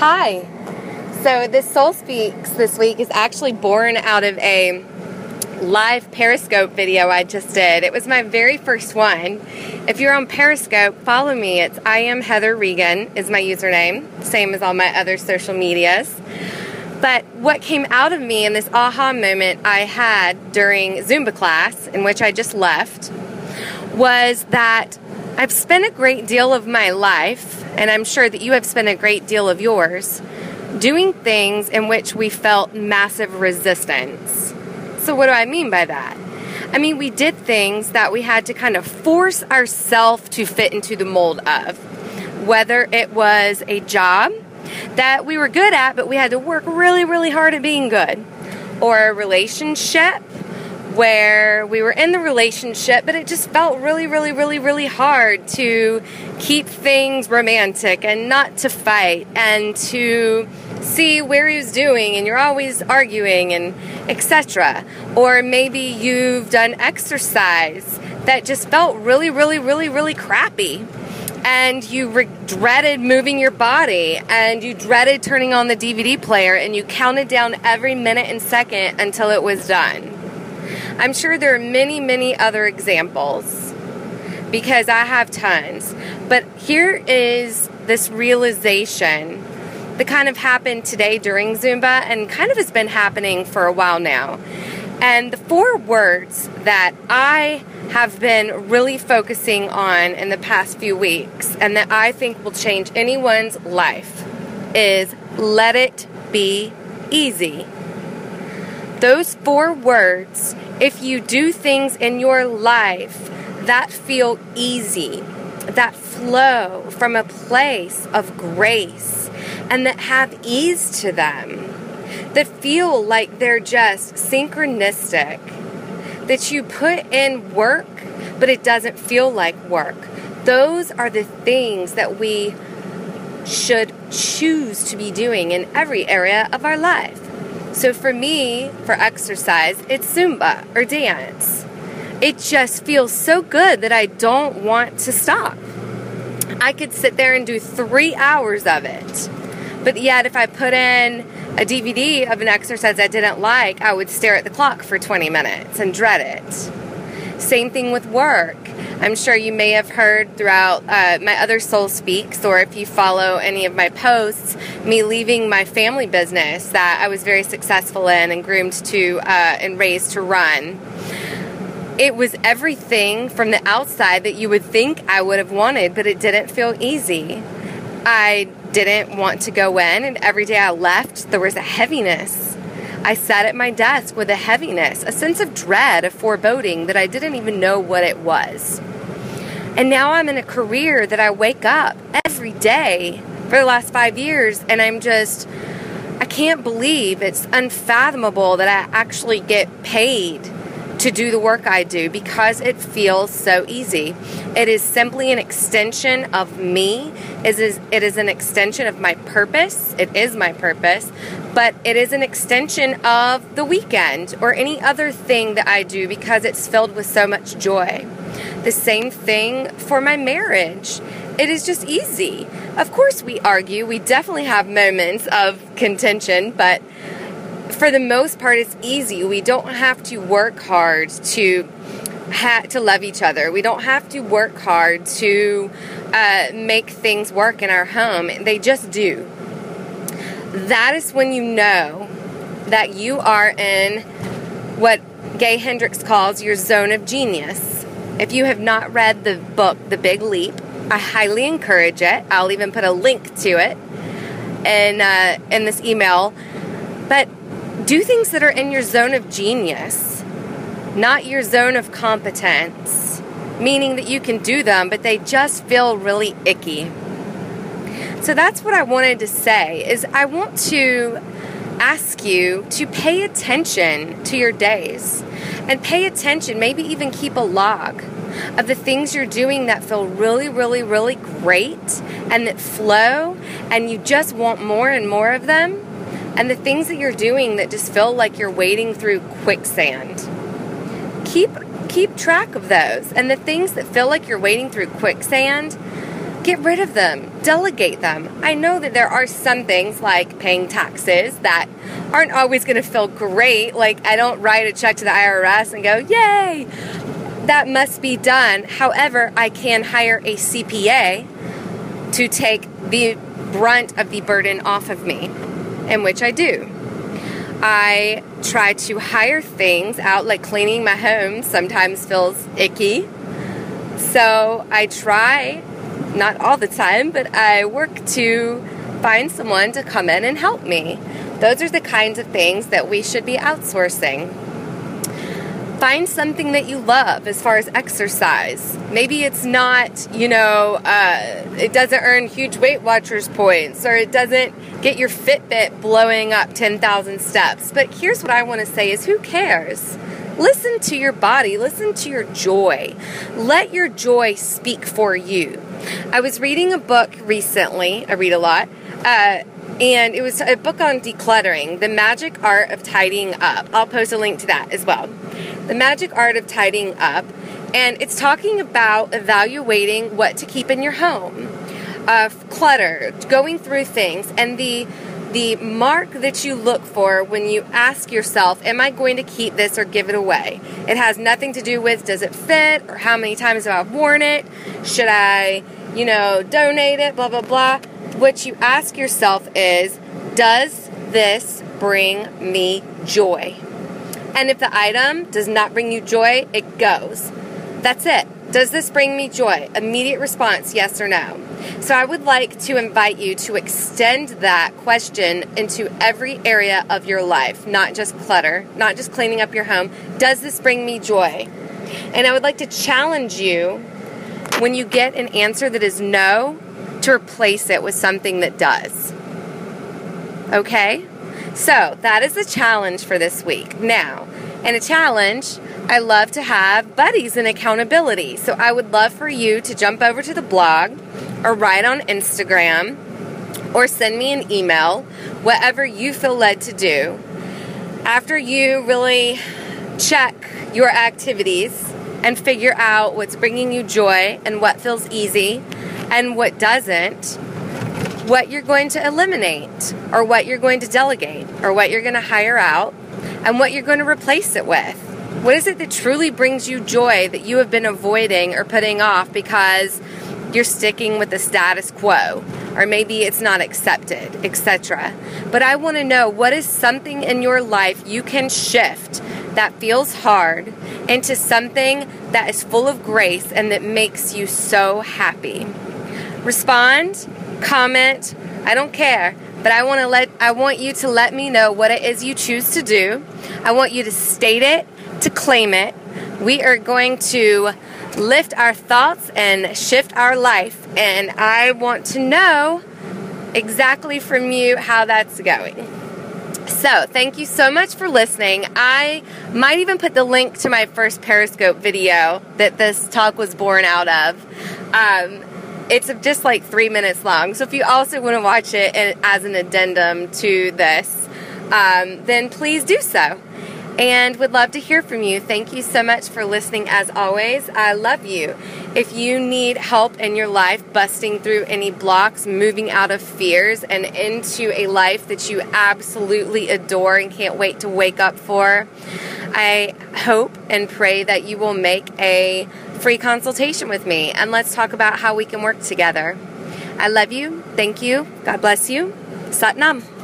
Hi. So, this Soul Speaks this week is actually born out of a live Periscope video I just did. It was my very first one. If you're on Periscope, follow me. It's I am Heather Regan is my username, same as all my other social medias. But what came out of me in this aha moment I had during Zumba class, in which I just left, was that I've spent a great deal of my life, and I'm sure that you have spent a great deal of yours, doing things in which we felt massive resistance. So, what do I mean by that? I mean, we did things that we had to kind of force ourselves to fit into the mold of. Whether it was a job that we were good at, but we had to work really, really hard at being good, or a relationship where we were in the relationship, but it just felt really, really, really, really hard to keep things romantic and not to fight and to see where he was doing and you're always arguing and etc. Or maybe you've done exercise that just felt really, really, really, really crappy. And you re- dreaded moving your body and you dreaded turning on the DVD player and you counted down every minute and second until it was done. I'm sure there are many, many other examples because I have tons. But here is this realization that kind of happened today during Zumba and kind of has been happening for a while now. And the four words that I have been really focusing on in the past few weeks and that I think will change anyone's life is let it be easy. Those four words, if you do things in your life that feel easy, that flow from a place of grace, and that have ease to them, that feel like they're just synchronistic, that you put in work, but it doesn't feel like work. Those are the things that we should choose to be doing in every area of our life. So for me, for exercise, it's Zumba or dance. It just feels so good that I don't want to stop. I could sit there and do three hours of it. But yet, if I put in a DVD of an exercise I didn't like, I would stare at the clock for 20 minutes and dread it. Same thing with work. I'm sure you may have heard throughout uh, my other Soul Speaks, or if you follow any of my posts, me leaving my family business that I was very successful in and groomed to uh, and raised to run. It was everything from the outside that you would think I would have wanted, but it didn't feel easy. I didn't want to go in, and every day I left, there was a heaviness. I sat at my desk with a heaviness, a sense of dread, a foreboding that I didn't even know what it was. And now I'm in a career that I wake up every day for the last five years, and I'm just, I can't believe it's unfathomable that I actually get paid to do the work I do because it feels so easy. It is simply an extension of me. It is, it is an extension of my purpose. It is my purpose, but it is an extension of the weekend or any other thing that I do because it's filled with so much joy. The same thing for my marriage. It is just easy. Of course, we argue. We definitely have moments of contention, but for the most part, it's easy. We don't have to work hard to ha- to love each other. We don't have to work hard to uh, make things work in our home. They just do. That is when you know that you are in what Gay Hendricks calls your zone of genius. If you have not read the book The Big Leap, I highly encourage it. I'll even put a link to it in uh, in this email. But do things that are in your zone of genius, not your zone of competence, meaning that you can do them, but they just feel really icky. So that's what I wanted to say is I want to ask you to pay attention to your days and pay attention, maybe even keep a log of the things you're doing that feel really, really, really great and that flow, and you just want more and more of them and the things that you're doing that just feel like you're wading through quicksand. Keep keep track of those. And the things that feel like you're wading through quicksand, get rid of them, delegate them. I know that there are some things like paying taxes that aren't always going to feel great. Like, I don't write a check to the IRS and go, yay! That must be done. However, I can hire a CPA to take the brunt of the burden off of me, in which I do. I try to hire things out, like cleaning my home sometimes feels icky. So I try, not all the time, but I work to find someone to come in and help me. Those are the kinds of things that we should be outsourcing. Find something that you love as far as exercise. Maybe it's not, you know, uh, it doesn't earn huge Weight Watchers points or it doesn't get your Fitbit blowing up 10,000 steps. But here's what I want to say is who cares? Listen to your body, listen to your joy. Let your joy speak for you. I was reading a book recently, I read a lot, uh, and it was a book on decluttering, the magic art of tidying up. I'll post a link to that as well. The magic art of tidying up, and it's talking about evaluating what to keep in your home of clutter, going through things, and the the mark that you look for when you ask yourself, Am I going to keep this or give it away? It has nothing to do with does it fit or how many times have I worn it? Should I, you know, donate it? Blah, blah, blah. What you ask yourself is Does this bring me joy? And if the item does not bring you joy, it goes. That's it. Does this bring me joy? Immediate response, yes or no. So I would like to invite you to extend that question into every area of your life, not just clutter, not just cleaning up your home. Does this bring me joy? And I would like to challenge you when you get an answer that is no, to replace it with something that does. Okay? So that is the challenge for this week. Now, in a challenge, I love to have buddies and accountability. So I would love for you to jump over to the blog or write on Instagram or send me an email, whatever you feel led to do. After you really check your activities and figure out what's bringing you joy and what feels easy and what doesn't, what you're going to eliminate or what you're going to delegate or what you're going to hire out and what you're going to replace it with. What is it that truly brings you joy that you have been avoiding or putting off because you're sticking with the status quo? Or maybe it's not accepted, etc. But I want to know what is something in your life you can shift that feels hard into something that is full of grace and that makes you so happy. Respond, comment, I don't care, but I want to let I want you to let me know what it is you choose to do. I want you to state it to claim it. We are going to lift our thoughts and shift our life. And I want to know exactly from you how that's going. So, thank you so much for listening. I might even put the link to my first Periscope video that this talk was born out of. Um, it's just like three minutes long. So, if you also want to watch it as an addendum to this, um, then please do so and would love to hear from you. Thank you so much for listening as always. I love you. If you need help in your life busting through any blocks, moving out of fears and into a life that you absolutely adore and can't wait to wake up for, I hope and pray that you will make a free consultation with me and let's talk about how we can work together. I love you. Thank you. God bless you. Satnam.